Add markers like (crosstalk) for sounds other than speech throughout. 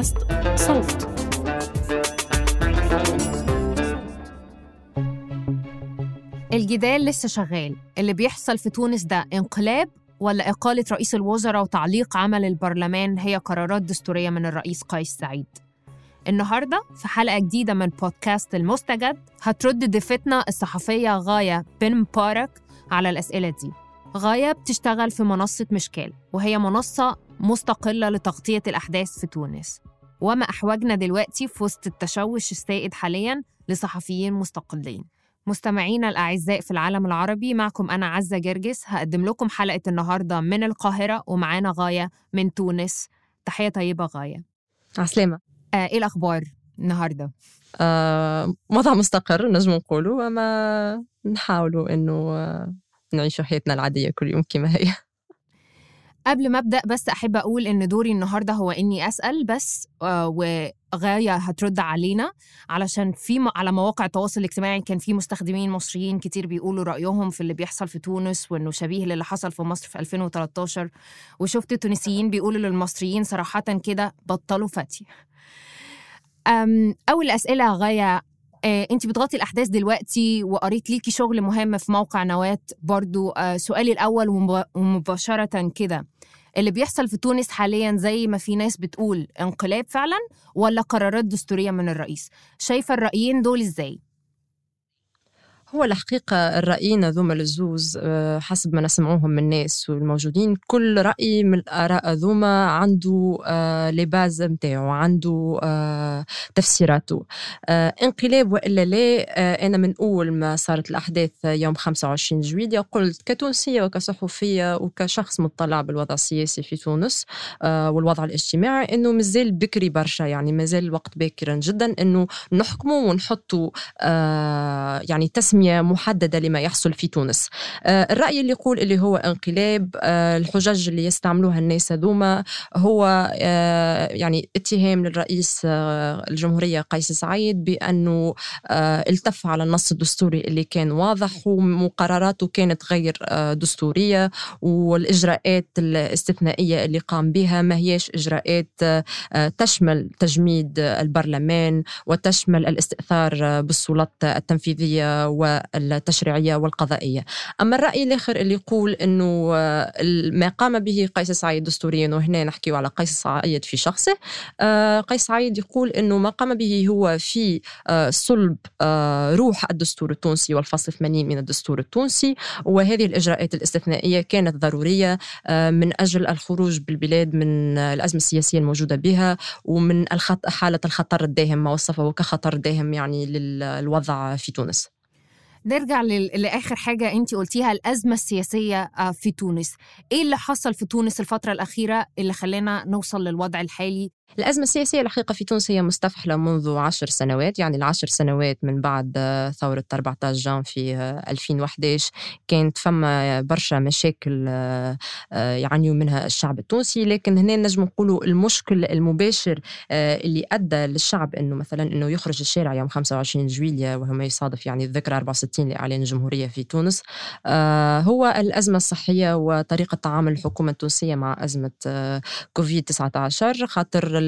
بودكاست صوت. الجدال لسه شغال. اللي بيحصل في تونس ده انقلاب ولا إقالة رئيس الوزراء وتعليق عمل البرلمان هي قرارات دستورية من الرئيس قيس سعيد. النهاردة في حلقة جديدة من بودكاست المستجد هترد ضيفتنا الصحفية غاية بن مبارك على الأسئلة دي. غاية بتشتغل في منصة مشكال وهي منصة مستقلة لتغطية الأحداث في تونس. وما أحوجنا دلوقتي في وسط التشوش السائد حاليا لصحفيين مستقلين. مستمعينا الأعزاء في العالم العربي معكم أنا عزة جرجس. هقدم لكم حلقة النهاردة من القاهرة ومعانا غاية من تونس. تحية طيبة غاية. عسلامة. آه إيه الأخبار النهاردة؟ آه وضع مستقر نجم نقولوا أما نحاولوا إنه آه نعيش حياتنا العادية كل يوم كما هي. قبل ما أبدأ بس أحب أقول إن دوري النهارده هو إني أسأل بس آه وغاية هترد علينا علشان في على مواقع التواصل الاجتماعي كان في مستخدمين مصريين كتير بيقولوا رأيهم في اللي بيحصل في تونس وإنه شبيه للي حصل في مصر في 2013 وشفت تونسيين بيقولوا للمصريين صراحة كده بطلوا فتي أم، أول أسئلة غاية آه، انت بتغطي الأحداث دلوقتي وقريت ليكي شغل مهم في موقع نواه برضو آه، سؤالي الأول ومب- ومباشرة كده اللي بيحصل في تونس حاليا زي ما في ناس بتقول انقلاب فعلا ولا قرارات دستورية من الرئيس؟ شايفة الرأيين دول إزاي؟ هو الحقيقة الرأيين ذوما الزوز آه، حسب ما نسمعوهم من الناس والموجودين كل رأي من الآراء ذوما عنده آه، لي باز متاعو عنده آه، تفسيراته. انقلاب وإلا لا أنا من أول ما صارت الأحداث يوم 25 جويلية قلت كتونسية وكصحفية وكشخص مطلع بالوضع السياسي في تونس والوضع الاجتماعي أنه مازال بكري برشا. يعني مازال الوقت باكرا جدا أنه نحكموا ونحطوا آه، يعني تسمية محددة لما يحصل في تونس. آه، الرأي اللي يقول اللي هو انقلاب آه، الحجج اللي يستعملوها الناس هذوما هو آه، يعني اتهام للرئيس الجمهورية قيس سعيد بأنه التف على النص الدستوري اللي كان واضح وقراراته كانت غير دستورية والإجراءات الاستثنائية اللي قام بها ما هيش إجراءات تشمل تجميد البرلمان وتشمل الاستئثار آه، بالسلطات والتشريعية والقضائية أما الرأي الآخر اللي يقول أنه آه، ما قام به قيس سعيد دستوريا وهنا نحكي على قيس سعيد في شخصه آه، قيس سعيد يقول أنه ما قام به هو في آه، صلب روح الدستور التونسي والفصل 80 من الدستور التونسي وهذه الإجراءات الاستثنائية كانت ضرورية من أجل الخروج بالبلاد من الأزمة السياسية الموجودة بها ومن. حالة الخطر الداهم ما وصفه كخطر داهم يعني للوضع في تونس نرجع لآخر حاجة انت قلتيها الأزمة السياسية آه، في تونس. إيه اللي حصل في تونس الفترة الأخيرة اللي خلانا نوصل للوضع الحالي؟ الأزمة السياسية الحقيقة في تونس هي مستفحلة منذ عشر سنوات يعني العشر سنوات من بعد ثورة 14 جان في آه، 2011 كانت فما برشا مشاكل يعانيوا منها الشعب التونسي. لكن هنا نجم نقولوا المشكل المباشر آه، اللي أدى للشعب أنه مثلا أنه يخرج الشارع يوم 25 جويلية وهو ما يصادف يعني الذكرى 64 لإعلان الجمهورية في تونس. آه، هو الأزمة الصحية وطريقة تعامل الحكومة التونسية مع أزمة كوفيد 19 خاطر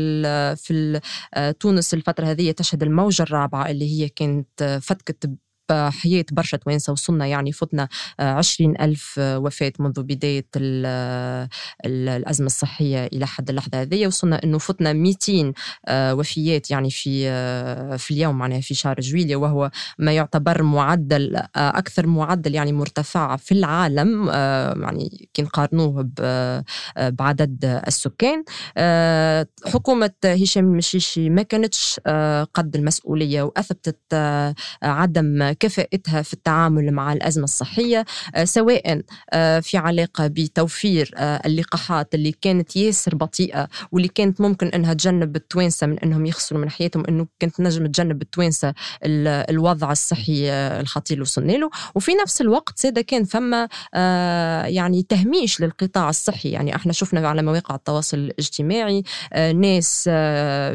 في آه، تونس الفترة هذه تشهد الموجة الرابعة اللي هي كانت آه، فتكت حياة برشا توانسة وصلنا يعني فتنا عشرين ألف وفاة منذ بداية ال الأزمة الصحية إلى حد اللحظة هذه وصلنا أنه فتنا 200 وفيات يعني في في اليوم معناها في شهر جويلية وهو ما يعتبر معدل أكثر معدل يعني مرتفع في العالم يعني كي نقارنوه بعدد السكان. حكومة هشام المشيشي ما كانتش قد المسؤولية وأثبتت عدم كفاءتها في التعامل مع الأزمة الصحية سواء في علاقة بتوفير اللقاحات اللي كانت ياسر بطيئة واللي كانت ممكن أنها تجنب التوانسة من أنهم يخسروا من حياتهم أنه كانت نجم تجنب التوانسة الوضع الصحي الخطير اللي وصلنا له. وفي نفس الوقت زاد كان فما يعني تهميش للقطاع الصحي. يعني إحنا شفنا على مواقع التواصل الاجتماعي ناس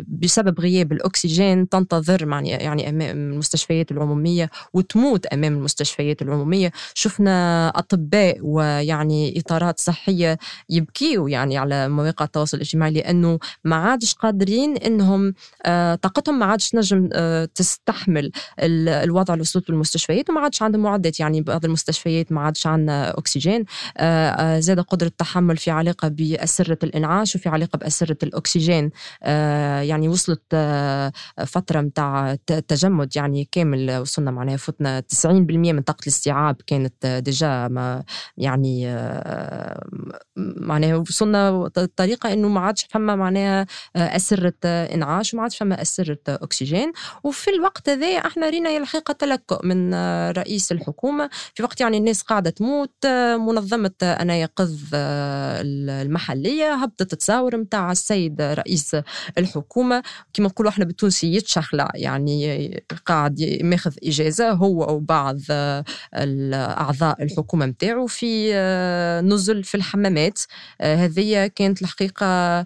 بسبب غياب الأكسجين تنتظر يعني أمام المستشفيات العمومية وتموت أمام المستشفيات العمومية. شفنا أطباء ويعني إطارات صحية يبكيوا يعني على مواقع التواصل الاجتماعي لأنه ما عادش قادرين إنهم آه، طاقتهم ما عادش نجم آه، تستحمل الوضع اللي وصلت المستشفيات وما عادش عندهم معدات. يعني بعض المستشفيات ما عادش عندنا أكسجين زاد قدرة التحمل في علاقة بأسرة الإنعاش وفي علاقة بأسرة الأكسجين. يعني وصلت فترة متاع تجمد يعني كامل وصلنا معناها فتنا 90% من طاقة الاستيعاب كانت ديجا ما يعني معناها وصلنا طريقة إنه ما عادش فما معناها أسرة إنعاش وما عادش فما أسرة أكسجين. وفي الوقت هذا إحنا رينا الحقيقة تلكؤ من رئيس الحكومة. في وقت يعني الناس قاعدة تموت منظمة أنا يقظ المحلية هبطت تصاور متاع السيد رئيس الحكومة. كما نقولوا إحنا بالتونسي يتشخلع يعني قاعد ماخذ إجازة. هو وبعض الأعضاء الحكومة متاعو في نزل في الحمامات. هذه كانت الحقيقة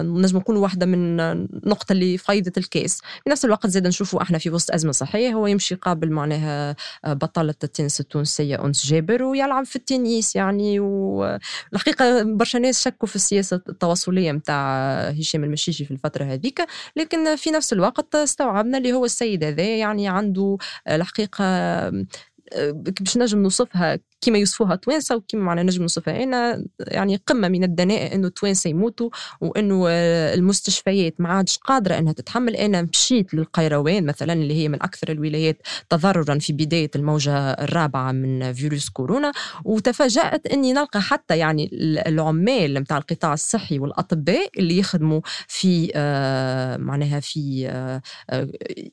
نجم نقول واحدة من النقطة اللي فايدة الكاس. في نفس الوقت زاد نشوفوا إحنا في وسط أزمة صحيه هو يمشي قابل معناها بطلة التنس التونسية أنس جابر ويلعب في التنس يعني والحقيقة برشا ناس شكوا في السياسة التواصلية متاع هشام المشيشي في الفترة هذيك. لكن في نفس الوقت استوعبنا اللي هو السيد هذا يعني عنده الحقيقة باش نجم نوصفها كما يوصفوها التوانسه وكما معنا نجم نوصفها أنا يعني قمة من الدناءه إنه التوانسة يموتوا وإنه المستشفيات ما عادش قادرة إنها تتحمل. أنا مشيت للقيروان مثلا اللي هي من أكثر الولايات تضررا في بداية الموجة الرابعة من فيروس كورونا وتفاجأت إني نلقى حتى يعني العمال نتاع القطاع الصحي والأطباء اللي يخدموا في آه معناها في آه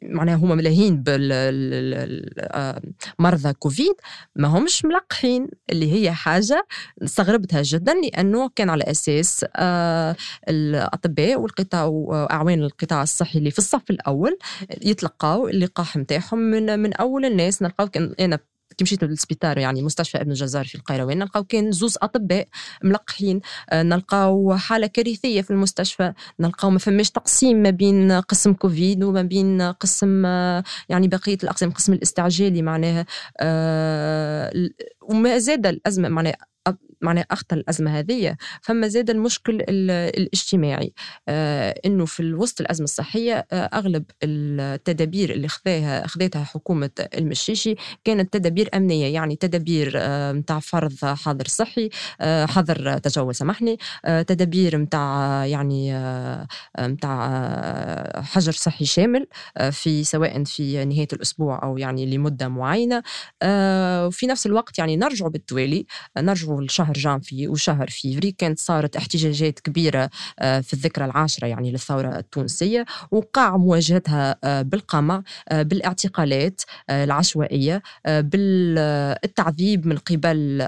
معناها هما ملاهين بالمرضى كوفيد ما همش ملقحين الحين اللي هي حاجة استغربتها جدا لأنه كان على أساس آه الأطباء والقطاع وأعوان القطاع الصحي اللي في الصف الأول يتلقاو اللقاح نتاعهم من من أول الناس. نلقاو كان أنا كي مشيت للسبيطار يعني مستشفى ابن الجزار في القيروان نلقاو كان زوز أطباء ملقحين. آه، نلقاو حالة كارثية في المستشفى نلقاو ما فماش تقسيم ما بين قسم كوفيد وما بين قسم آه، يعني بقية الأقسام قسم الاستعجالي معناها آه، وما زاد الأزمة معناها معناها أخطر الأزمة هذه فما زاد المشكل الاجتماعي. آه إنه في وسط الأزمة الصحية آه أغلب التدابير اللي خذاها خذتها حكومة المشيشي كانت تدابير أمنية يعني تدابير متاع آه فرض حظر صحي حظر تجول سامحني تدابير متاع يعني متاع آه حجر صحي شامل في سواء في نهاية الأسبوع أو يعني لمدة معينة. آه وفي نفس الوقت يعني نرجعوا بالتوالي نرجعوا لشهر شهر جانفي وشهر فيفري كانت صارت احتجاجات كبيرة آه، في الذكرى العاشرة يعني للثورة التونسية وقع مواجهتها آه، بالقمع آه، بالاعتقالات العشوائية بالتعذيب من قبل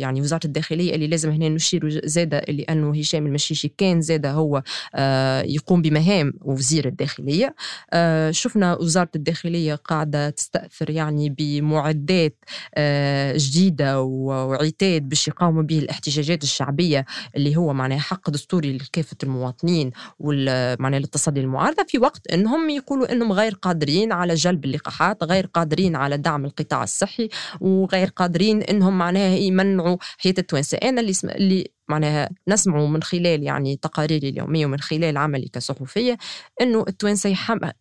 يعني وزارة الداخلية اللي لازم هنا نشير زادة لأنه هشام المشيشي كان زادة هو يقوم بمهام وزير الداخلية. شفنا وزارة الداخلية قاعدة تستأثر يعني بمعدات جديدة وعتاد باش يقاوموا به الاحتجاجات الشعبية اللي هو معناها حق دستوري لكافة المواطنين ومعناها للتصدي للمعارضه في وقت إنهم يقولوا إنهم غير قادرين على جلب اللقاحات غير قادرين على دعم القطاع الصحي وغير قادرين إنهم معناها يمنعوا حياه التوانسه أنا اللي, اللي معناها نسمع من خلال يعني تقاريري اليومية ومن خلال عملي كصحفية إنه التوانسة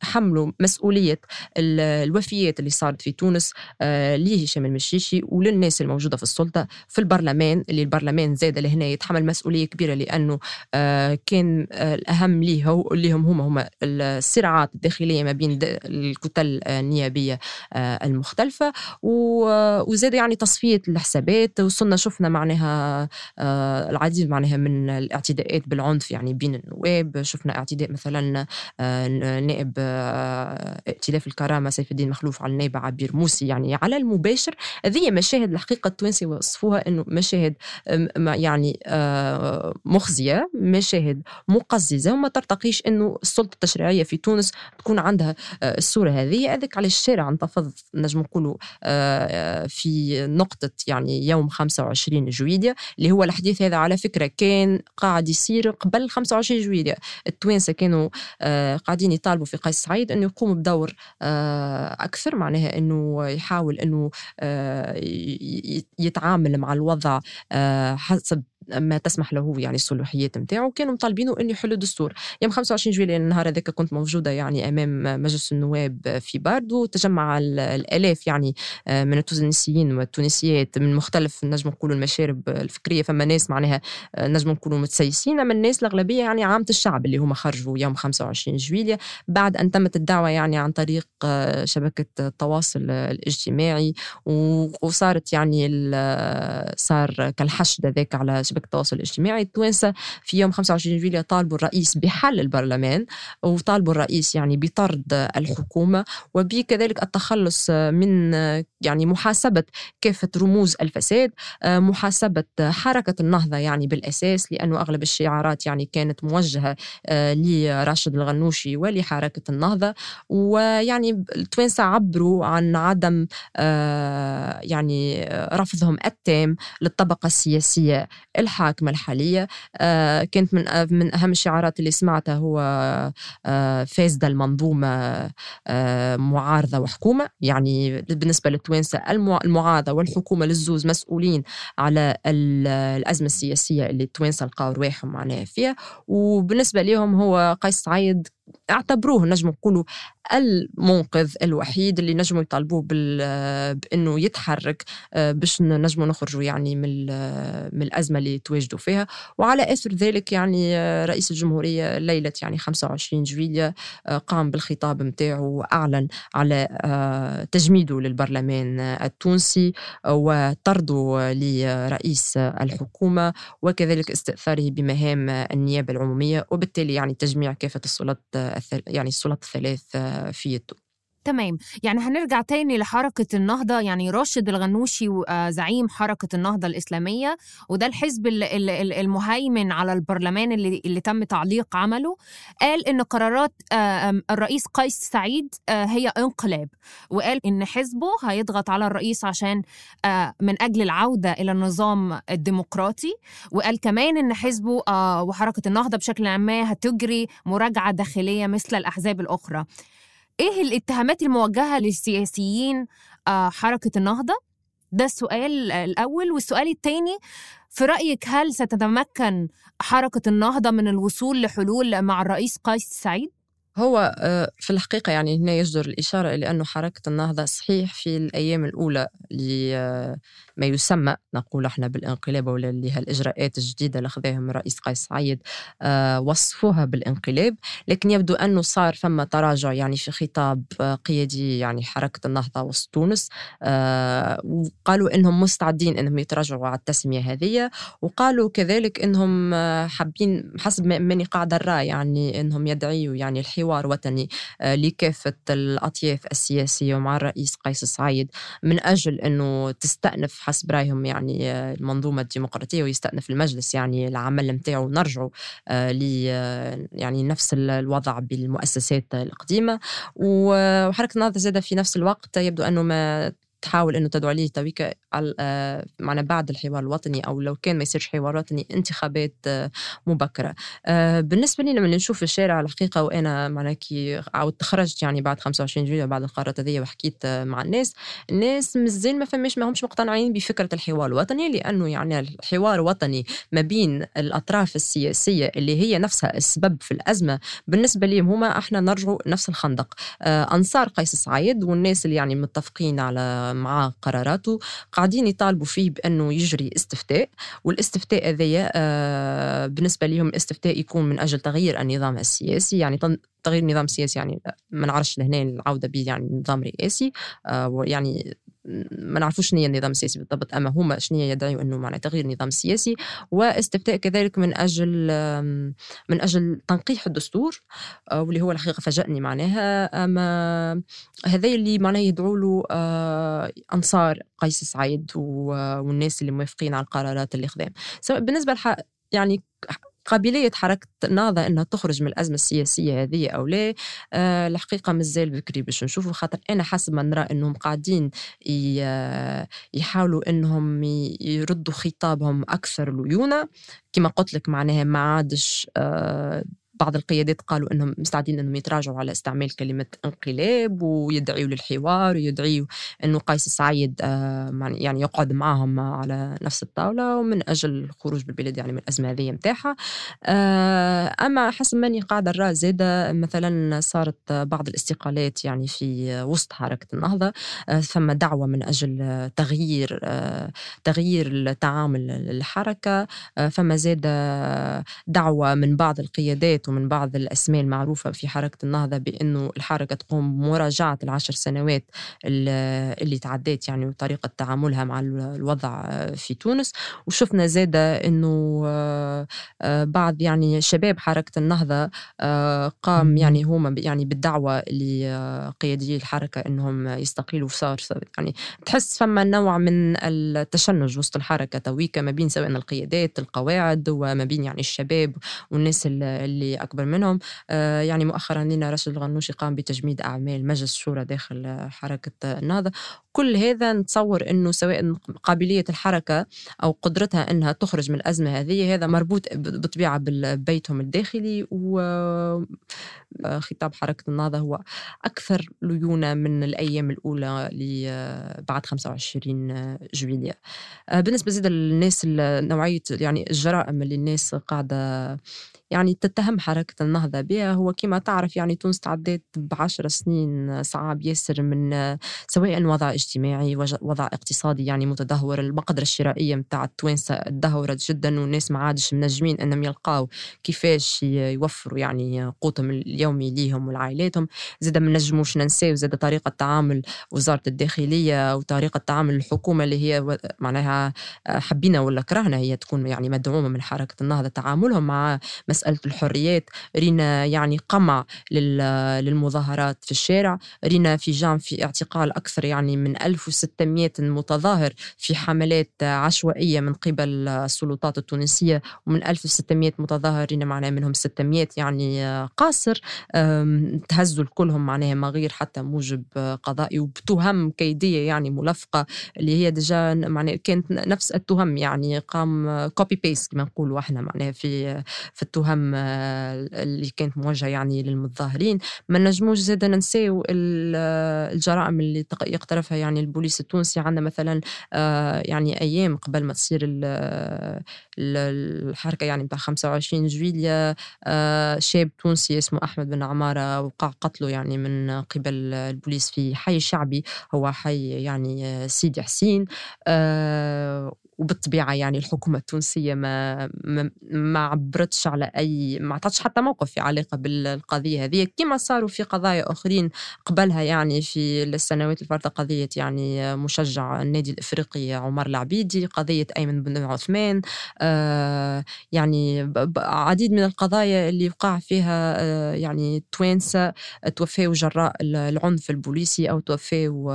يحملوا مسؤولية الوفيات اللي صارت في تونس آه لهشام المشيشي وللناس الموجودة في السلطة في البرلمان اللي البرلمان زاد لهنا يتحمل مسؤولية كبيرة لأنه آه كان آه الأهم ليه اللي هم هما هما الصراعات الداخلية ما بين الكتل النيابية آه المختلفة وزاد يعني تصفية الحسابات وصلنا شفنا معناها العديد معناها من الاعتداءات بالعنف يعني بين النواب. شفنا اعتداء مثلا آه، نائب آه، ائتلاف الكرامة سيف الدين مخلوف على النائب عبير موسي. يعني على المباشر هذه مشاهد الحقيقة التوانسه وصفوها إنه مشاهد يعني آه، مخزية مشاهد مقززة. وما ترتقيش إنه السلطة التشريعية في تونس تكون عندها الصورة هذه. هذاك على الشارع انتفض نجم نقولوا في نقطة يعني يوم 25 جويديا اللي هو الحديث هذا على فكرة كان قاعد يصير قبل 25 جويلية. التوانسة كانوا آه، قاعدين يطالبوا في قيس سعيد إنه يقوم بدور آه، أكثر معناها إنه يحاول إنه يتعامل مع الوضع حسب ما تسمح له يعني الصلاحيات نتاعو كانوا مطالبينه إنه يحل الدستور يوم 25 جويلية النهار هذاك كنت موجودة يعني أمام مجلس النواب في باردو تجمع الألاف يعني آه، من التونسيين والتونسيات من مختلف نجم نقولوا المشارب الفكرية فما ناس معناها آه، نجم نقولوا متسيسين. أما الناس الأغلبية يعني عامة الشعب اللي هما خرجوا يوم 25 جويلية بعد أن تمت الدعوة يعني عن طريق آه، شبكة التواصل الاجتماعي وصارت يعني صار كالحشد هذاك على شبكه التواصل الاجتماعي. التوانسة في يوم 25 جويلية طالبوا الرئيس بحل البرلمان وطالبوا الرئيس يعني بطرد الحكومة وبكذلك التخلص من يعني محاسبة كافة رموز الفساد محاسبة حركة النهضة يعني بالأساس لأنه أغلب الشعارات يعني كانت موجهة آه، لراشد الغنوشي ولحركة النهضة. ويعني التوانسة عبروا عن عدم آه، يعني رفضهم التام للطبقة السياسية الحاكمة الحالية. آه، كانت من من أهم الشعارات اللي سمعتها هو آه، فاسدة المنظومة آه، معارضة وحكومة. يعني بالنسبة للتوانسة المعارضة والحكومة للزوز مسؤولين على الأزمة السياسية اللي التوانسة لقاو رواحهم معناها فيها. وبالنسبة لهم هو قيس سعيد اعتبروه نجم نقولوا المنقذ الوحيد اللي نجموا يطالبوه بإنه يتحرك آه، باش نجموا نخرجوا يعني من من الأزمة اللي تواجدوا فيها. وعلى آثر ذلك يعني آه، رئيس الجمهورية ليلة يعني 25 جويلية آه، قام بالخطاب نتاعو وأعلن على تجميده للبرلمان التونسي وطرده لرئيس الحكومة وكذلك استئثاره بمهام النيابة العمومية وبالتالي يعني تجميع كافة السلطات يعني السلطات الثلاث في تمام. يعني هنرجع تاني لحركة النهضة. يعني راشد الغنوشي آه، زعيم حركة النهضة الإسلامية وده الحزب المهيمن على البرلمان اللي, اللي تم تعليق عمله. قال إن قرارات آه، الرئيس قيس سعيد آه، هي انقلاب. وقال إن حزبه هيضغط على الرئيس عشان من أجل العودة إلى النظام الديمقراطي. وقال كمان إن حزبه وحركة النهضة بشكل عام هتجري مراجعة داخلية مثل الأحزاب الأخرى. إيه الاتهامات الموجهة للسياسيين آه، حركة النهضة؟ ده السؤال الأول. والسؤال الثاني في رأيك هل ستتمكن حركة النهضة من الوصول لحلول مع الرئيس قيس سعيد؟ هو آه، في الحقيقة يعني هنا يجدر الإشارة إلى أنه حركة النهضة صحيح في الأيام الأولى لما يسمى نقول إحنا بالانقلاب ولا اللي هالإجراءات الجديدة اللي أخذهم الرئيس قيس سعيد آه، وصفوها بالانقلاب. لكن يبدو أنه صار فما تراجع يعني في خطاب قيادي يعني حركة النهضة وسط تونس آه، وقالوا أنهم مستعدين أنهم يتراجعوا على التسمية هذه وقالوا كذلك أنهم حابين حسب ماني قاعدة الرأي يعني أنهم يدعيوا يعني الحوار حوار وطني آه، لكافة الأطياف السياسية ومع الرئيس قيس سعيد من أجل أنه تستأنف حسب رأيهم يعني آه، المنظومة الديمقراطية ويستأنف المجلس يعني العمل نتاعو. نرجعوا آه، ل يعني نفس الوضع بالمؤسسات القديمة. وحركة النهضة زادة في نفس الوقت يبدو أنه ما تحاول إنه تدعو عليه تويكا آه، معنا بعد الحوار الوطني أو لو كان ما يصيرش حوار وطني انتخابات آه، مبكرة. آه، بالنسبة لي لما نشوف الشارع الحقيقة وأنا معنا كي عاودت خرجت يعني بعد 25 جويلية بعد القرارات هذه وحكيت مع الناس الناس مازال ما فماش ما همش مقتنعين بفكرة الحوار الوطني لأنه يعني الحوار الوطني ما بين الأطراف السياسية اللي هي نفسها السبب في الأزمة بالنسبة لي هما إحنا نرجعوا نفس الخندق. أنصار قيس سعيد والناس اللي يعني متفقين على مع قراراته قاعدين يطالبوا فيه بأنه يجري استفتاء والاستفتاء هذايا آه، بالنسبة لهم استفتاء يكون من أجل تغيير النظام السياسي يعني تغيير النظام السياسي يعني ما نعرفش لهنا العودة به يعني نظام رئاسي آه، يعني ما نعرفوش شنو هي النظام السياسي بالضبط أما هما شنو يدعيوا إنه معنى تغيير النظام السياسي واستفتاء كذلك من أجل من أجل تنقيح الدستور آه، واللي هو الحقيقة فاجأني معناها أما هذا اللي معناه يدعوا له آه، أنصار قيس سعيد والناس اللي موافقين على القرارات اللي خذاها سواء بالنسبة لح يعني قابلية حركة النهضة أنها تخرج من الأزمة السياسية هذه أو لا آه الحقيقة مازال بكري باش نشوفوا خاطر أنا حسب ما نرى أنهم قاعدين يحاولوا أنهم يردوا خطابهم أكثر ليونة. كما قلت لك معناها ما عادش آه بعض القيادات قالوا إنهم مستعدين إنهم يتراجعوا على استعمال كلمة انقلاب ويدعيوا للحوار ويدعيوا إنه قيس سعيد آه، يعني يقعد معهم على نفس الطاولة ومن أجل الخروج بالبلاد يعني من الأزمة هذه نتاعها آه، أما حسب ماني قاعدة نرى زاده مثلا صارت بعض الاستقالات يعني في وسط حركة النهضة آه، ثم دعوة من أجل تغيير تغيير التعامل الحركه فما زاد دعوة من بعض القيادات ومن بعض الأسماء المعروفة في حركة النهضة بأنه الحركة تقوم بمراجعة العشر سنوات اللي تعديت يعني وطريقة تعاملها مع الوضع في تونس. وشفنا زادة أنه آه، بعض يعني شباب حركة النهضة آه، قام يعني هما يعني بالدعوة لقيادي الحركة أنهم يستقيلوا صار يعني تحس فما نوع من التشنج وسط الحركة تويكا ما بين سواء القيادات القواعد وما بين يعني الشباب والناس اللي أكبر منهم. آه، يعني مؤخرا لنا راشد الغنوشي قام بتجميد أعمال مجلس الشورى داخل حركة النهضة. كل هذا نتصور أنه سواء قابلية الحركة أو قدرتها أنها تخرج من الأزمة هذه هذا مربوط بطبيعة ببيتهم الداخلي. وخطاب حركة النهضة هو أكثر ليونة من الأيام الأولى بعد 25 جويلية. آه، بالنسبة زيد للناس نوعية يعني الجرائم اللي الناس قاعدة يعني تتهم حركة النهضة بها هو كما تعرف يعني تونس تعدت بعشر سنين صعب ياسر من سواء وضع اجتماعي وضع اقتصادي يعني متدهور. المقدرة الشرائية متاع التوانسة تدهورت جدا والناس ما عادش منجمين إنهم يلقاو كيفاش يوفروا يعني قوتهم اليومي ليهم ولعائلاتهم. زاد ما نجموش ننساو زاد طريقة تعامل وزارة الداخلية وطريقة تعامل الحكومة اللي هي معناها حبينا ولا كرهنا هي تكون يعني مدعومة من حركة النهضة. تعاملهم مع مسألة الحريات رينا يعني قمع للمظاهرات في الشارع رينا في جام في اعتقال أكثر يعني من 1600 متظاهر في حملات عشوائية من قبل السلطات التونسية ومن 1600 متظاهر رينا معناها منهم 600 يعني قاصر. تهزوا الكلهم معناها ما غير حتى موجب قضائي وبتهم كيدية يعني ملفقة اللي هي déjà معناها كانت نفس التهم يعني قام copy paste كما نقولوا إحنا معناها في في التهم. التهم اللي كانت موجهة يعني للمتظاهرين. ما نجموش زاد ننساو الجرائم اللي يقترفها يعني البوليس التونسي. عندنا مثلا آه، يعني أيام قبل ما تصير الحركة يعني بتاع 25 جويليا آه، شاب تونسي اسمه أحمد بن عمارة وقع قتله يعني من قبل البوليس في حي شعبي. هو حي يعني سيدي حسين آه، وبالطبيعة يعني الحكومة التونسية ما ما, ما عبرتش على اي ما عطتش حتى موقف في علاقة بالقضية هذه كما صاروا في قضايا أخرين قبلها يعني في السنوات الفارطة. قضية يعني مشجع النادي الإفريقي عمر العبيدي قضية أيمن بن عثمان آه يعني عديد من القضايا اللي وقع فيها آه يعني توانسة توفاوا جراء العنف البوليسي أو توفاوا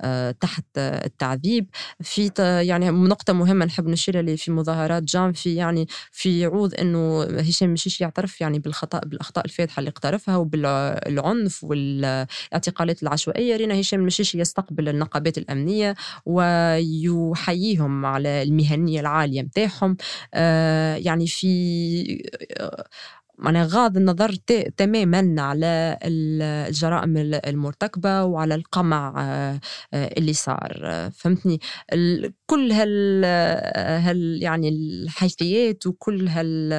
آه تحت التعذيب. في يعني نقطه نقطة مهمة نحب نشيرها اللي في مظاهرات جام في يعني في عوض إنه هشام مشيش يعترف يعني بالخطأ بالأخطاء الفادحة اللي اقترفها وبالعنف والاعتقالات العشوائية. رينا هشام مشيش يستقبل النقابات الأمنية ويحييهم على المهنية العالية متاعهم. آه يعني في معناها غاض النظر تماما على الجرائم المرتكبة وعلى القمع آه، آه، اللي صار. فهمتني؟ كل هال, هال يعني الحيثيات وكل هال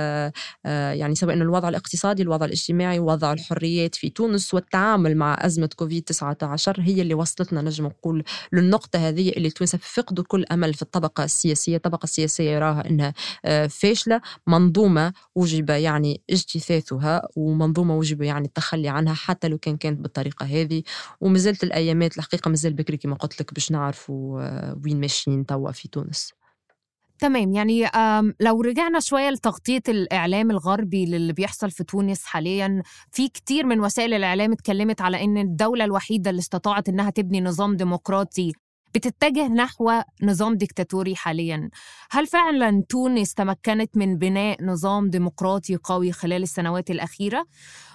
آه، يعني سواء الوضع الاقتصادي الوضع الاجتماعي وضع الحريات في تونس والتعامل مع أزمة كوفيد 19 هي اللي وصلتنا نجم نقول للنقطة هذه اللي تونس فقدوا كل أمل في الطبقة السياسية. الطبقة السياسية يراها أنها فاشلة منظومة وجب يعني اجتثاثها ومنظومة وجب يعني التخلي عنها حتى لو كان كانت بالطريقة هذه. ومازالت الأيامات الحقيقة مازال بكري كما قلت لك باش نعرفوا آه، وين ماشيين توا في تونس. تمام يعني لو رجعنا شوية لتغطية الإعلام الغربي للي بيحصل في تونس حاليا في كتير من وسائل الإعلام اتكلمت على إن الدولة الوحيدة اللي استطاعت إنها تبني نظام ديمقراطي بتتجه نحو نظام ديكتاتوري حاليا. هل فعلا تونس تمكنت من بناء نظام ديمقراطي قوي خلال السنوات الأخيرة؟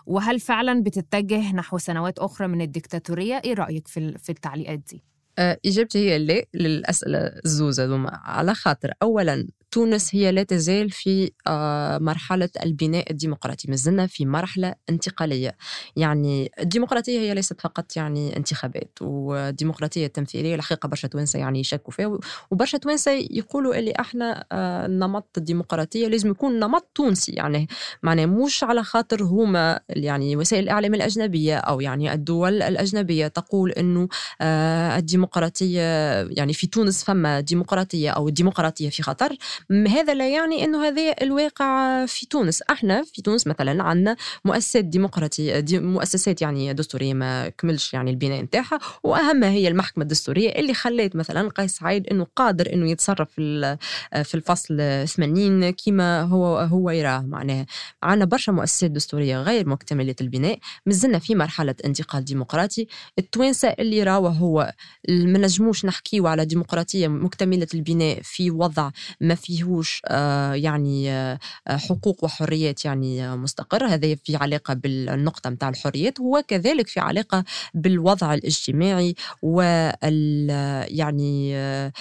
وهل فعلا بتتجه نحو سنوات أخرى من الديكتاتورية؟ إيه رأيك في التعليقات دي؟ آه، إجابتي هي لا للأسئلة الزوزة. على خاطر أولا تونس هي لا تزال في آه، مرحلة البناء الديمقراطي. ما زلنا في مرحلة انتقالية. يعني الديمقراطية هي ليست فقط يعني انتخابات والديمقراطية التمثيلية الحقيقة برشا توانسة يعني يشكوا فيها وبرشا توانسة يقولوا اللي إحنا آه، الديمقراطية لازم يكون نمط تونسي. يعني معناه مش على خاطر هما يعني وسائل الإعلام الأجنبية أو يعني الدول الأجنبية تقول إنه آه، الديمقراطية يعني في تونس فما ديمقراطية أو الديمقراطية في خطر. هذا لا يعني إنه هذا الواقع في تونس. إحنا في تونس مثلا عندنا مؤسسات ديمقراطية دي مؤسسات يعني دستورية ما كملش يعني البناء نتاعها وأهمها هي المحكمة الدستورية اللي خلات مثلا قيس سعيد إنه قادر إنه يتصرف في في الفصل 80 كما هو هو يراه معناها. عندنا برشا مؤسسات دستورية غير مكتمله البناء مازلنا في مرحلة انتقال ديمقراطي. التوانسة اللي راوا هو ما نجموش نحكيو على ديمقراطية مكتملة البناء في وضع ما في فيهوش آه، يعني آه، حقوق وحريات يعني مستقرة. هذا في علاقة بالنقطة متاع الحريات وكذلك في علاقة بالوضع الاجتماعي وال يعني آه،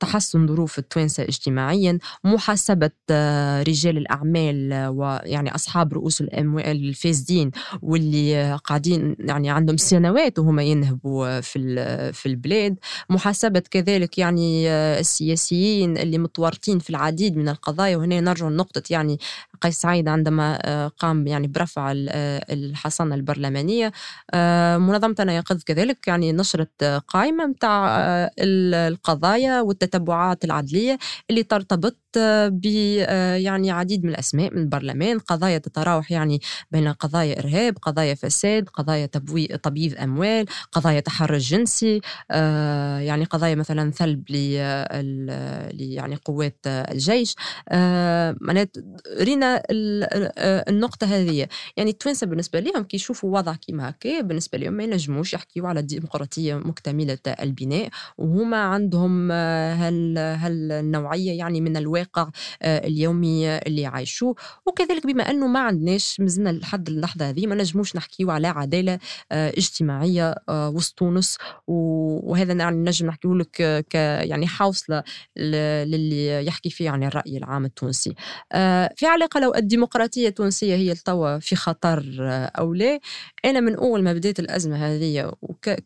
تحسن ظروف التوانسة اجتماعيا محاسبة رجال الأعمال ويعني أصحاب رؤوس الأموال الفاسدين واللي قاعدين يعني عندهم سنوات وهم ينهبوا في في البلاد. محاسبة كذلك يعني السياسيين اللي متورطين في العديد من القضايا وهنا نرجع لنقطة يعني قيس سعيد عندما آه، قام يعني برفع آه، الحصانة البرلمانية. آه، منظمتنا يقظ كذلك يعني نشرت قائمة متاع القضايا والتتبعات العدلية اللي ترتبط ب يعني عديد من الأسماء من البرلمان. قضايا تتراوح يعني بين قضايا إرهاب قضايا فساد قضايا تبويض أموال قضايا تحرش جنسي يعني قضايا مثلا ثلب ل يعني قوات الجيش. معنات رينا النقطة هذه. يعني التوانسة بالنسبة لهم كي يشوفوا وضع كيما هكا بالنسبة لهم ما ينجموش يحكيوا على ديمقراطية مكتملة البناء وهما عندهم هال هالنوعية يعني من الواقع اليومي اللي يعيشوه. وكذلك بما أنه ما عندناش مازلنا لحد اللحظة هذه ما نجموش نحكيوا على عدالة اجتماعية وسط تونس. وهذا يعني نجم نحكيه لك ك يعني حوصلة للي يحكي فيه عن الرأي العام التونسي. في علاقة لو الديمقراطية التونسية هي التوا في خطر أو لا أنا من أول ما بديت الأزمة هذه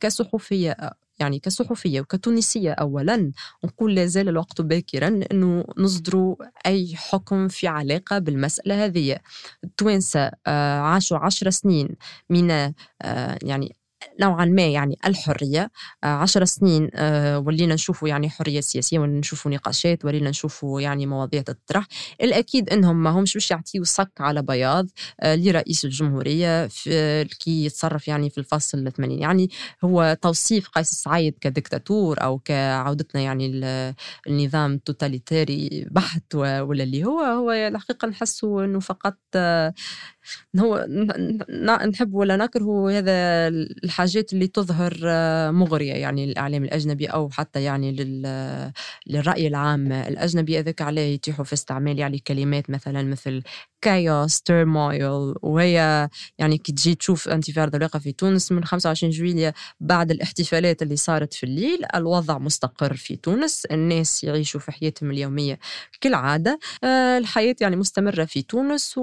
كصحفية يعني كصحفية وكتونسية أولا نقول لا زال الوقت باكرا أنه نصدروا أي حكم في علاقة بالمسألة هذه. التوانسة آه، عاشوا عشر سنين من آه، يعني نوعا ما يعني الحرية. آه، عشر سنين آه، ولينا نشوفوا يعني حرية سياسية ولينا نشوفوا نقاشات ولينا نشوفوا يعني مواضيع تطرح. الأكيد أنهم ما همش باش يعطيوا صك على بياض آه، لرئيس الجمهورية في كي يتصرف يعني في الفصل 80 يعني هو توصيف قيس سعيد كدكتاتور أو كعودتنا يعني النظام التوتاليتاري بحت ولا اللي هو هو الحقيقة نحسه أنه فقط هو نحب ولا نكره هذا الحاجات اللي تظهر مغرية يعني للإعلام الأجنبي أو حتى يعني للرأي العام. الأجنبي هذاك عليه يتيحوا في استعمال يعني كلمات مثلا مثل chaos turmoil وهي يعني كي تجي تشوف انتفاضة الواقع في تونس من 25 جويلية بعد الاحتفالات اللي صارت في الليل الوضع مستقر في تونس. الناس يعيشوا في حياتهم اليومية كالعادة. آه، الحياة يعني مستمرة في تونس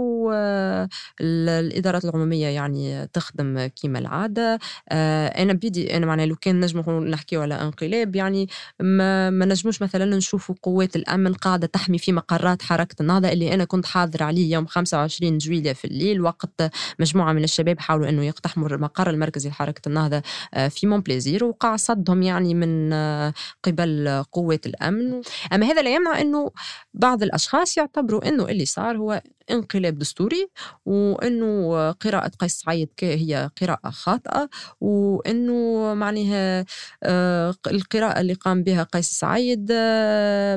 والإدارات العمومية يعني تخدم كما العادة. آه، أنا بيدي أنا معناها لو كان نجمو نحكيو على انقلاب يعني ما, ما نجموش مثلا نشوفوا قوات الأمن قاعدة تحمي في مقرات حركة النهضة اللي أنا كنت حاضر عليه يوم يوم 25 جويلية في الليل وقت مجموعة من الشباب حاولوا أنه يقتحموا المقر المركزي لحركة النهضة آه، في مونبليزير وقع صدهم يعني من آه، قبل قوات الأمن. أما هذا لا يمنع أنه بعض الأشخاص يعتبروا أنه اللي صار هو انقلاب دستوري وإنه قراءة قيس سعيد هي قراءة خاطئة وإنه معناها آه، القراءة اللي قام بها قيس سعيد آه،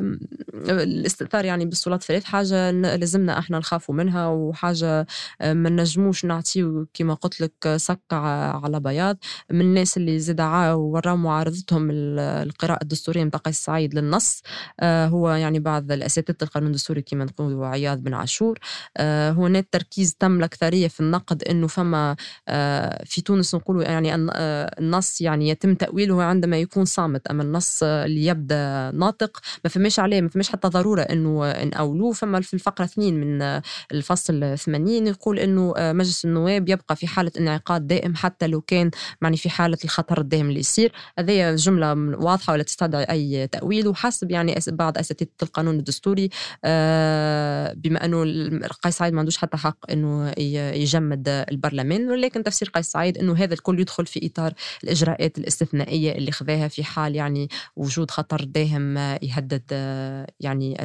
الاستئثار يعني بالسلطات ثلاث حاجة لازمنا إحنا نخافوا منها وحاجة ما نجموش نعطيو كما قلت لك سكة على بياض. من الناس اللي زاد وراو معارضتهم القراءة الدستورية نتاع قيس سعيد للنص هو يعني بعض الأساتذة القانون الدستوري كما نقولوا عياض بن عاشور. آه، هناك تركيز تم الأكثرية في النقد أنه فما آه، في تونس نقولوا يعني آه، النص يعني يتم تأويله عندما يكون صامت أما النص اللي يبدأ ناطق ما فماش عليه ما فماش حتى ضرورة أنه نأولوه فما في الفقرة 2 من الفصل 80 يقول أنه مجلس النواب يبقى في حالة انعقاد دائم حتى لو كان يعني في حالة الخطر الدائم اللي يصير. هذه جملة واضحة ولا تستدعي أي تأويل؟ وحسب يعني بعض أساتذة القانون الدستوري بما أنه قيس سعيد ما عندوش حتى حق إنه يجمد البرلمان ولكن تفسير قيس سعيد إنه هذا الكل يدخل في إطار الإجراءات الاستثنائية اللي خذاها في حال يعني وجود خطر داهم يهدد يعني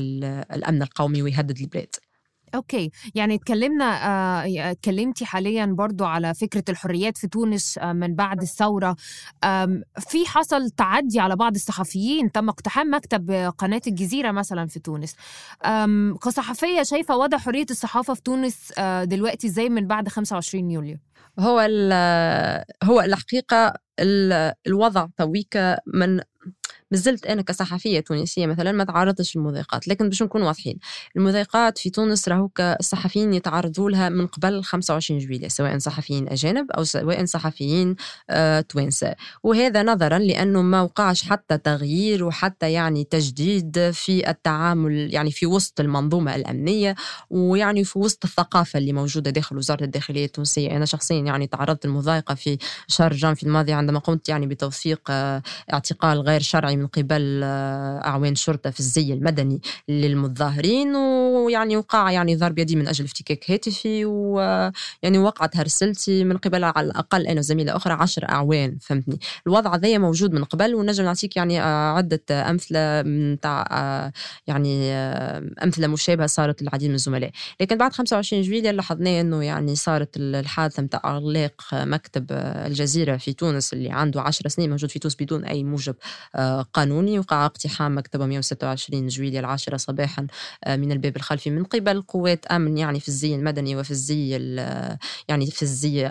الأمن القومي ويهدد البلاد. أوكي. يعني اتكلمنا آه اتكلمتي حاليا برضو على فكرة الحريات في تونس آه من بعد الثورة. في حصل تعدي على بعض الصحفيين. تم اقتحام مكتب قناة الجزيرة مثلا في تونس. كصحفية شايفة وضع حرية الصحافة في تونس آه دلوقتي إزاي من بعد 25 يوليو؟ هو هو الحقيقة الوضع تويكا من مازلت أنا كصحفية تونسية مثلا ما تعرضتش للمضايقات لكن باش نكون واضحين المضايقات في تونس راهو الصحفيين يتعرضوا لها من قبل 25 جويلية سواء صحفيين أجانب أو سواء صحفيين آه توانسه وهذا نظرا لأنه ما وقعش حتى تغيير وحتى يعني تجديد في التعامل يعني في وسط المنظومة الأمنية ويعني في وسط الثقافة اللي موجودة داخل وزارة الداخلية التونسية. أنا شخصيا يعني تعرضت للمضايقه في شهر جانفي الماضي عندما قمت يعني بتوثيق آه اعتقال غير شرعي من قبل آه، أعوان شرطة في الزي المدني للمتظاهرين ويعني وقع يعني ضرب يدي من أجل افتكاك هاتفي ويعني وقعت هرسلتي من قبل على الأقل أنا وزميلة أخرى عشر أعوان فهمتني؟ الوضع ذا موجود من قبل ونجم نعطيك يعني آه، عدة أمثلة من تاع آه، يعني أمثلة مشابهة صارت للعديد من الزملاء. لكن بعد 25 جويلية لاحظنا أنه يعني صارت الحادثة متاع إغلاق مكتب الجزيرة في تونس اللي عنده 10 سنين موجود في تونس بدون أي موجب قانوني وقع اقتحام مكتبه 126 جويلية العاشرة صباحا آه، من الباب الخلفي من قبل قوات أمن يعني في الزي المدني وفي الزي يعني في الزي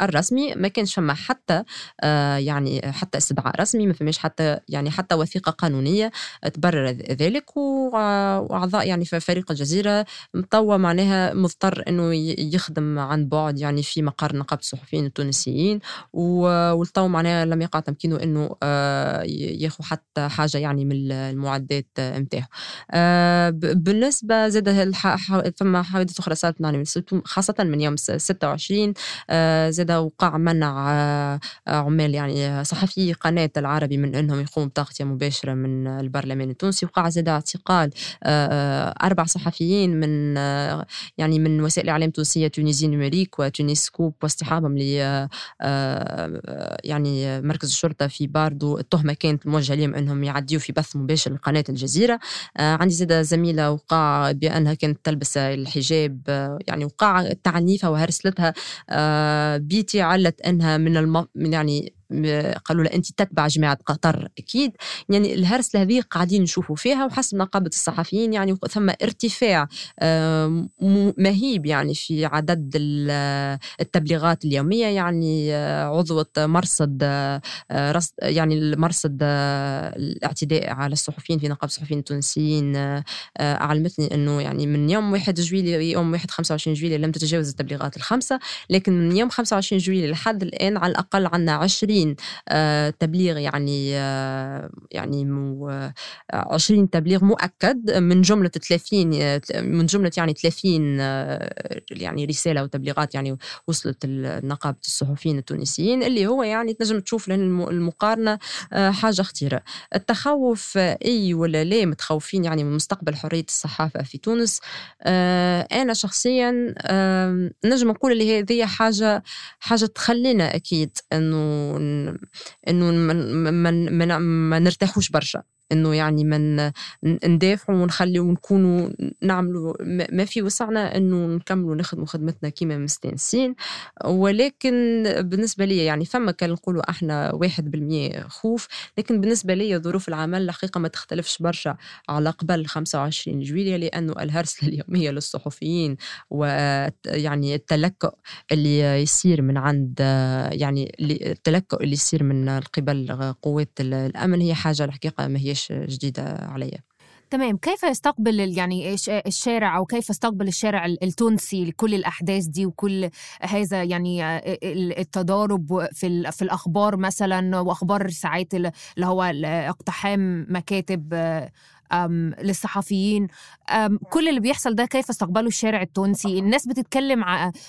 الرسمي. ما كانش فما حتى آه، يعني حتى استدعاء رسمي ما فماش حتى يعني حتى وثيقة قانونية تبرر ذلك. وأعضاء يعني في فريق الجزيرة مطوى معناها مضطر أنه يخدم عن بعد يعني في مقر نقابة الصحفيين التونسيين. والطو معناها لم يقع تمكينه أنه آه، ياخذ حتى حاجة يعني من المعدات نتاعو آه بالنسبة زاد فما حوادث أخرى صارت يعني خاصة من يوم 26 آه زاد وقع منع آه عمال يعني صحفي قناة العربي من إنهم يقوموا بتغطية مباشرة من البرلمان التونسي. وقع زاد اعتقال آه, آه، أربع صحفيين من آه يعني من وسائل الإعلام التونسية Tunisie Numérique و Tunisie Scope واصطحابهم ل آه، آه، يعني مركز الشرطة في باردو. التهمة كانت موجهه لهم انهم يعديوا في بث مباشر لقناة الجزيرة. آه عندي زاده زميلة وقع بأنها كانت تلبس الحجاب آه يعني وقع تعنيفها وهرسلتها آه بيتي علت أنها من الم... يعني قالوا لها انت تتبع جماعة قطر. أكيد. يعني الهرسله هذه قاعدين نشوفوا فيها وحسب نقابة الصحفيين يعني ثم ارتفاع مهيب يعني في عدد التبليغات اليومية. يعني آه، عضوة مرصد آه، يعني مرصد آه، الاعتداء على الصحفيين في نقابة الصحفيين التونسيين أعلمتني إنه يعني من يوم 1 جويلية يوم 1 25 جويلية لم تتجاوز التبليغات الخمسة. لكن من يوم 25 جويلية لحد الآن على الأقل عندنا 20 20 آه، تبليغ يعني آه، يعني 20 آه، تبليغ مؤكد من جملة 30 من جملة يعني 30 يعني رسالة وتبليغات يعني وصلت نقابة الصحفيين التونسيين اللي هو يعني تنجم تشوف المقارنة حاجة خطيرة. التخوف أي ولا لا متخوفين يعني من مستقبل حرية الصحافة في تونس؟ أنا شخصيا نجم نقول اللي هذه حاجة حاجة تخلينا أكيد إنه إنه ما, نرتاحوش برشا. إنه يعني من ندافعوا ونخلي ونكونوا نعملوا ما في وسعنا إنه نكملوا نخدموا خدمتنا كيما مستانسين. ولكن بالنسبة لي يعني فما كان نقولوا إحنا واحد بالمية خوف لكن بالنسبة لي ظروف العمل الحقيقة ما تختلفش برشا على قبل 25 جويلية لأنه الهرسله (laughs) اليومية للصحفيين ويعني التلكؤ اللي يصير من عند يعني التلكؤ اللي يصير من قبل قوات الأمن هي حاجة الحقيقة ما هيش جديدة عليا تمام كيف يستقبل يعني الشارع أو كيف يستقبل الشارع التونسي لكل الأحداث دي وكل هذا يعني التضارب في في الأخبار مثلا وأخبار ساعات اللي هو اقتحام مكاتب أم للصحفيين. كل اللي بيحصل ده كيف استقبله الشارع التونسي؟ الناس بتتكلم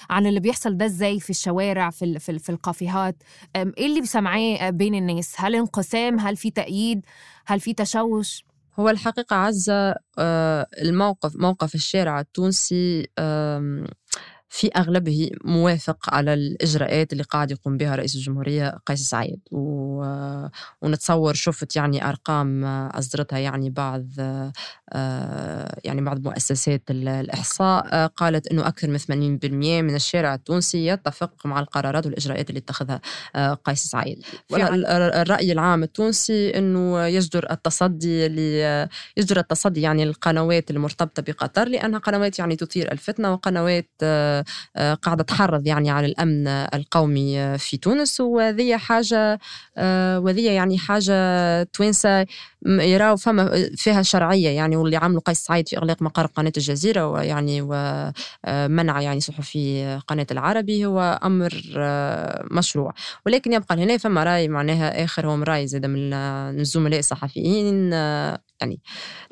عن اللي بيحصل ده إزاي في الشوارع في في, في الكافيهات إيه اللي بسمعاه بين الناس؟ هل انقسام؟ هل في تأييد؟ هل في تشوش؟ هو الحقيقة عزة الموقف موقف الشارع التونسي في أغلبه موافق على الإجراءات اللي قاعد يقوم بها رئيس الجمهورية قيس سعيد. و... ونتصور شفت يعني أرقام أصدرتها يعني بعض يعني بعض مؤسسات الإحصاء قالت أنه أكثر من 80% من الشارع التونسي يتفق مع القرارات والإجراءات اللي اتخذها قيس سعيد. الرأي العام التونسي أنه يجدر التصدي ل... يجدر التصدي يعني القنوات المرتبطة بقطر لأنها قنوات يعني تثير الفتنة وقنوات قاعدة تحرض يعني على الأمن القومي في تونس. وهذه حاجة وهذه يعني حاجة توانسة يراو فما فيها شرعية يعني واللي عملوا قيس سعيد في إغلاق مقر قناة الجزيرة ويعني ومنع يعني صحفي قناة العربي هو أمر مشروع. ولكن يبقى هنا فما رأي معناها آخر هو رأي زاد من الزملاء الصحفيين يعني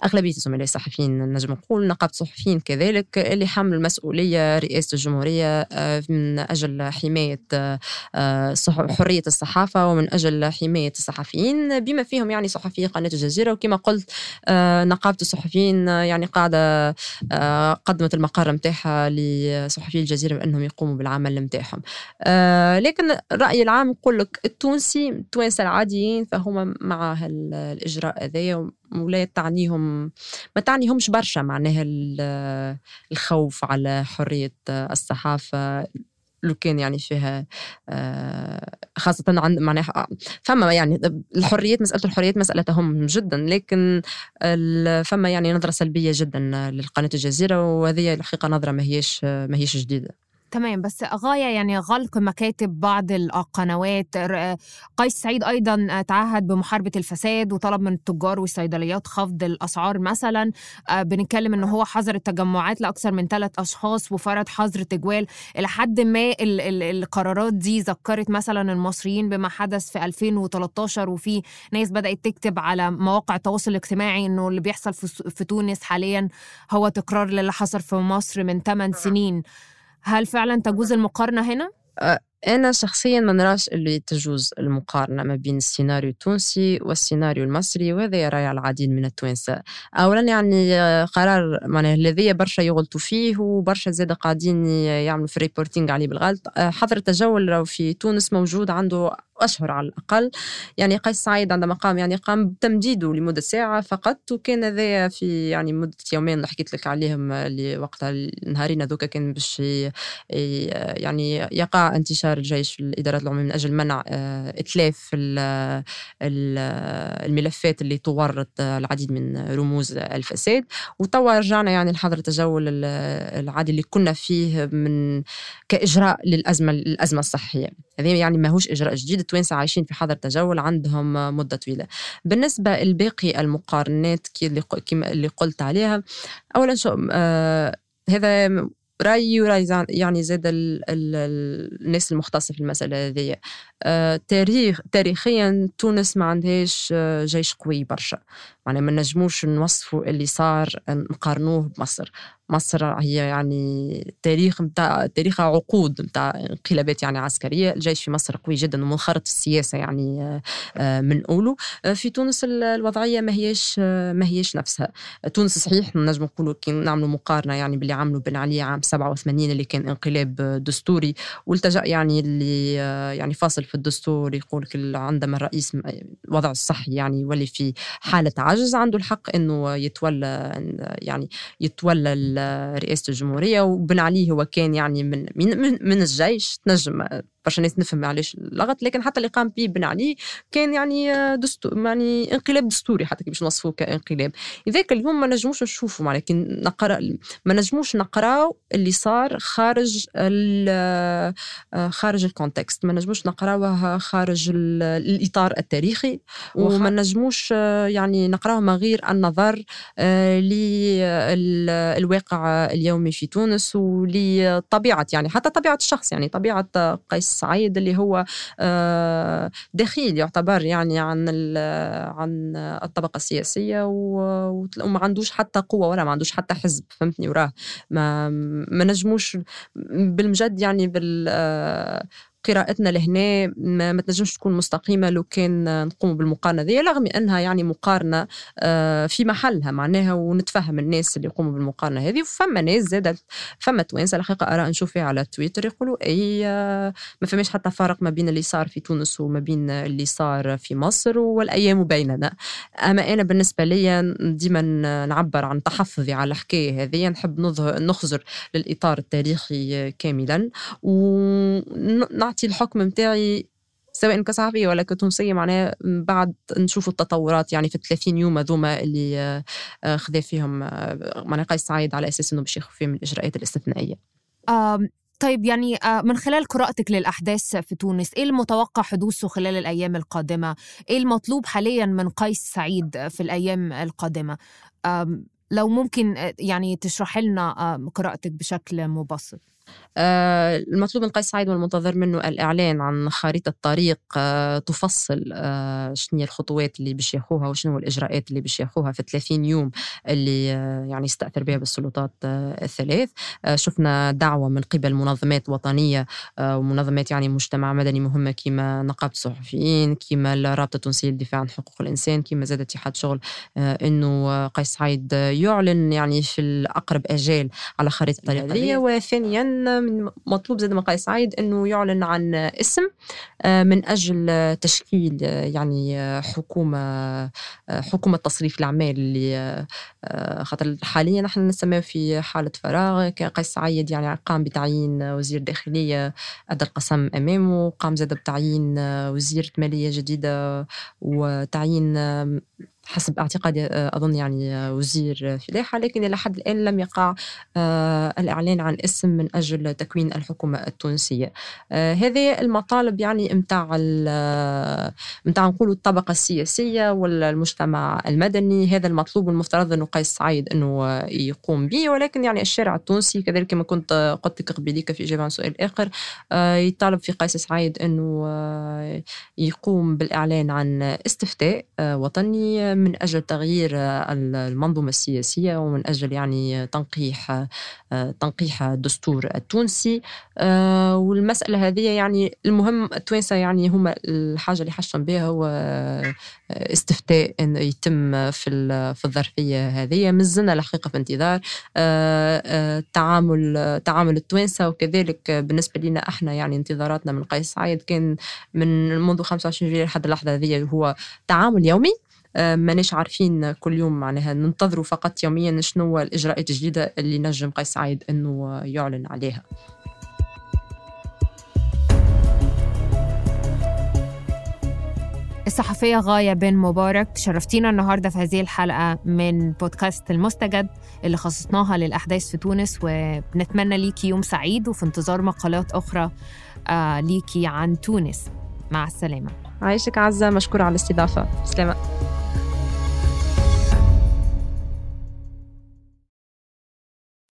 أغلبية الزملاء الصحفيين نجم نقول نقابة الصحفيين كذلك اللي حملوا المسؤولية رئاسة الجمهورية من أجل حماية حرية الصحافة ومن أجل حماية الصحفيين بما فيهم يعني صحفي قناة الجزيرة. وكما قلت نقابة الصحفيين يعني قاعدة قدمت المقر متاعها لصحفي الجزيرة بأنهم يقوموا بالعمل متاعهم. لكن الرأي العام يقول لك التونسي التوانسة العاديين فهم مع الإجراء هذايا ولا تعنيهم ما تعنيهمش برشا معناها الخوف على حرية الصحافة لو كان يعني فيها خاصة عند معناها فما يعني الحريات مسألة الحريات مسألة تهم جدا لكن فما يعني نظرة سلبية جدا للقناة الجزيرة وهذه الحقيقة نظرة ما هيش ما هيش جديدة. تمام بس غاية يعني غلق مكاتب بعض القنوات. قيس سعيد أيضا تعهد بمحاربة الفساد وطلب من التجار والصيدليات خفض الأسعار مثلا. بنتكلم إن هو حظر التجمعات لأكثر من ثلاث أشخاص وفرض حظر تجوال. إلى حد ما ال ال القرارات دي ذكرت مثلا المصريين بما حدث في 2013 وفي ناس بدأت تكتب على مواقع التواصل الاجتماعي إنه اللي بيحصل في, في تونس حاليا هو تكرار للي حصل في مصر من 8 سنين. هل فعلا تجوز المقارنة هنا؟ أنا شخصيا ما نراش اللي تجوز المقارنة ما بين السيناريو التونسي والسيناريو المصري وهذا يرى العديد من التوانسة أولا يعني قرار معناه الذي برشا يغلطوا فيه وبرشا زاد قاعدين يعملوا في ال reporting عليه بالغلط حظر التجول في تونس موجود عنده أشهر على الأقل. يعني قيس سعيد عندما قام يعني قام بتمديده لمدة ساعة فقط وكان هذا في يعني مدة يومين اللي حكيت لك عليهم اللي وقتها النهارين هذوك كان باش يعني يقع انتشار الجيش في الإدارات العمومية من أجل منع إتلاف الملفات اللي تورط العديد من رموز الفساد وتوا رجعنا يعني لحظر التجول العادي اللي كنا فيه من كإجراء للأزمة الأزمة الصحية. هذا يعني ماهوش إجراء جديد. التوانسة عايشين في حظر تجول عندهم مدة طويلة. بالنسبة لباقي المقارنات اللي قلت عليها أولا شو آه هذا رأيي ورأي يعني زاد ال ال الناس المختصة في المسألة هذه تاريخ تاريخيا تونس ما عندهاش آه جيش قوي برشا. معناها ما نجموش نوصفوا اللي صار نقارنوه بمصر. مصر هي يعني تاريخ متاع تاريخها عقود متاع انقلابات يعني عسكرية. الجيش في مصر قوي جدا ومنخرط في السياسة يعني من اولو في تونس الوضعية ما هيش ما هيش نفسها. تونس صحيح نجم نقولوا كي نعملوا مقارنة يعني باللي عملوا بن علي عام 87 اللي كان انقلاب دستوري والتجأ يعني اللي يعني فاصل في الدستور يقول عندما الرئيس الوضع الصحي يعني يولي في حالة عجز عنده الحق إنه يتولى يعني يتولى رئاسة الجمهورية وبن علي هو كان يعني من من, من الجيش تنجم برشا ناس نفهم علاش اللغط لكن حتى اللي قام به بن علي كان يعني دستور يعني انقلاب دستوري حتى كي باش نوصفوه كانقلاب. لذلك اليوم ما نجموش نشوفوا معناها لكن نقرأ ما نجموش نقراو اللي صار خارج آه، خارج ال context. ما نجموش نقراوه خارج الإطار التاريخي. وما نجموش آه، يعني نقراوه ما غير النظر آه، للواقع اليومي في تونس ولطبيعة يعني حتى طبيعة الشخص يعني طبيعة قيس سعيد اللي هو آه، دخيل يعتبر يعني عن عن الطبقة السياسية وما عندوش حتى قوة ولا ما عندوش حتى حزب فهمتني؟ وراه ما ما نجموش بالمجد يعني بال آه، قراءتنا لهنا ما, تنجمش تكون مستقيمة لو كان نقوم بالمقارنة. ذي رغم أنها يعني مقارنة آه، في محلها معناها ونتفهم الناس اللي يقوموا بالمقارنة هذه. وفما ناس زادت فما توانسة الحقيقة أرى نشوف فيها على تويتر يقولوا أي آه، ما فماش حتى فرق ما بين اللي صار في تونس وما بين اللي صار في مصر والأيام بيننا. أما أنا بالنسبة لي ديما نعبر عن تحفظي على الحكاية هذه. نحب نخزر للإطار التاريخي كاملا. ونعطي نعطي الحكم متاعي سواء كصحفية ولا كتونسية معناها بعد نشوف التطورات يعني في الثلاثين يوم هذوما اللي آه، خذا فيهم آه، معناها قيس سعيد على أساس أنه باش ياخذ فيهم الإجراءات الاستثنائية طيب يعني آه، من خلال قراءتك للأحداث في تونس إيه المتوقع حدوثه خلال الأيام القادمة؟ إيه المطلوب حاليا من قيس سعيد في الأيام القادمة؟ لو ممكن يعني تشرح لنا قراءتك بشكل مبسط المطلوب من قيس سعيد والمنتظر منه الإعلان عن خريطة طريق آه، تفصل آه، شنو الخطوات اللي باش ياخوها وشنو الإجراءات اللي باش ياخوها في 30 يوم اللي يعني يستأثر بها بالسلطات الثلاث. شفنا دعوة من قبل منظمات وطنية ومنظمات يعني مجتمع مدني مهمة كما نقابة الصحفيين كما الرابطة التونسية للدفاع عن حقوق الإنسان كما زاد اتحاد شغل إنه قيس سعيد يعلن يعني في الأقرب أجال على خريطة طريق وثانيا من مطلوب زاد قيس سعيد إنه يعلن عن اسم آه، من أجل تشكيل آه، يعني آه، حكومة حكومة تصريف الأعمال اللي خاطر حاليا نحن نسميه في حالة فراغ. قيس سعيد يعني قام بتعيين وزير داخلية أدى القسم أمامه قام زاد بتعيين وزيره مالية جديدة وتعيين حسب اعتقادي آه، أظن يعني آه، وزير فلاحة لكن إلى حد الآن لم يقع آه، الإعلان عن اسم من أجل تكوين الحكومة التونسية. هذه المطالب يعني متاع متاع نقولوا الطبقة السياسية والمجتمع المدني. هذا المطلوب المفترض أنه قيس سعيد أنه يقوم به. ولكن يعني الشارع التونسي كذلك ما كنت قلت لك قبليك في إجابة عن سؤال آخر يطالب في قيس سعيد أنه يقوم بالإعلان عن استفتاء وطني من أجل تغيير المنظومة السياسية ومن أجل يعني تنقيح تنقيح الدستور التونسي. والمسألة هذه يعني المهم التوانسة يعني هما الحاجة اللي حشم بها هو استفتاء انه يتم في في الظرفية هذه. مازلنا الحقيقة في انتظار تعامل تعامل التوانسة. وكذلك بالنسبة لنا إحنا يعني انتظاراتنا من قيس سعيد كان من منذ 25 جويلية لحد اللحظة هذه هو تعامل يومي. آه، ماناش عارفين كل يوم معناها ننتظروا فقط يوميا شنو الإجراءات الجديدة اللي نجم قيس سعيد إنه يعلن عليها. الصحفية غاية بن مبارك شرفتينا النهاردة في هذه الحلقة من بودكاست المستجد اللي خصصناها للأحداث في تونس وبنتمنى ليكي يوم سعيد وفي انتظار مقالات أخرى آه، ليكي عن تونس. مع السلامة. عايشك عزة مشكورة على الاستضافة. سلامة.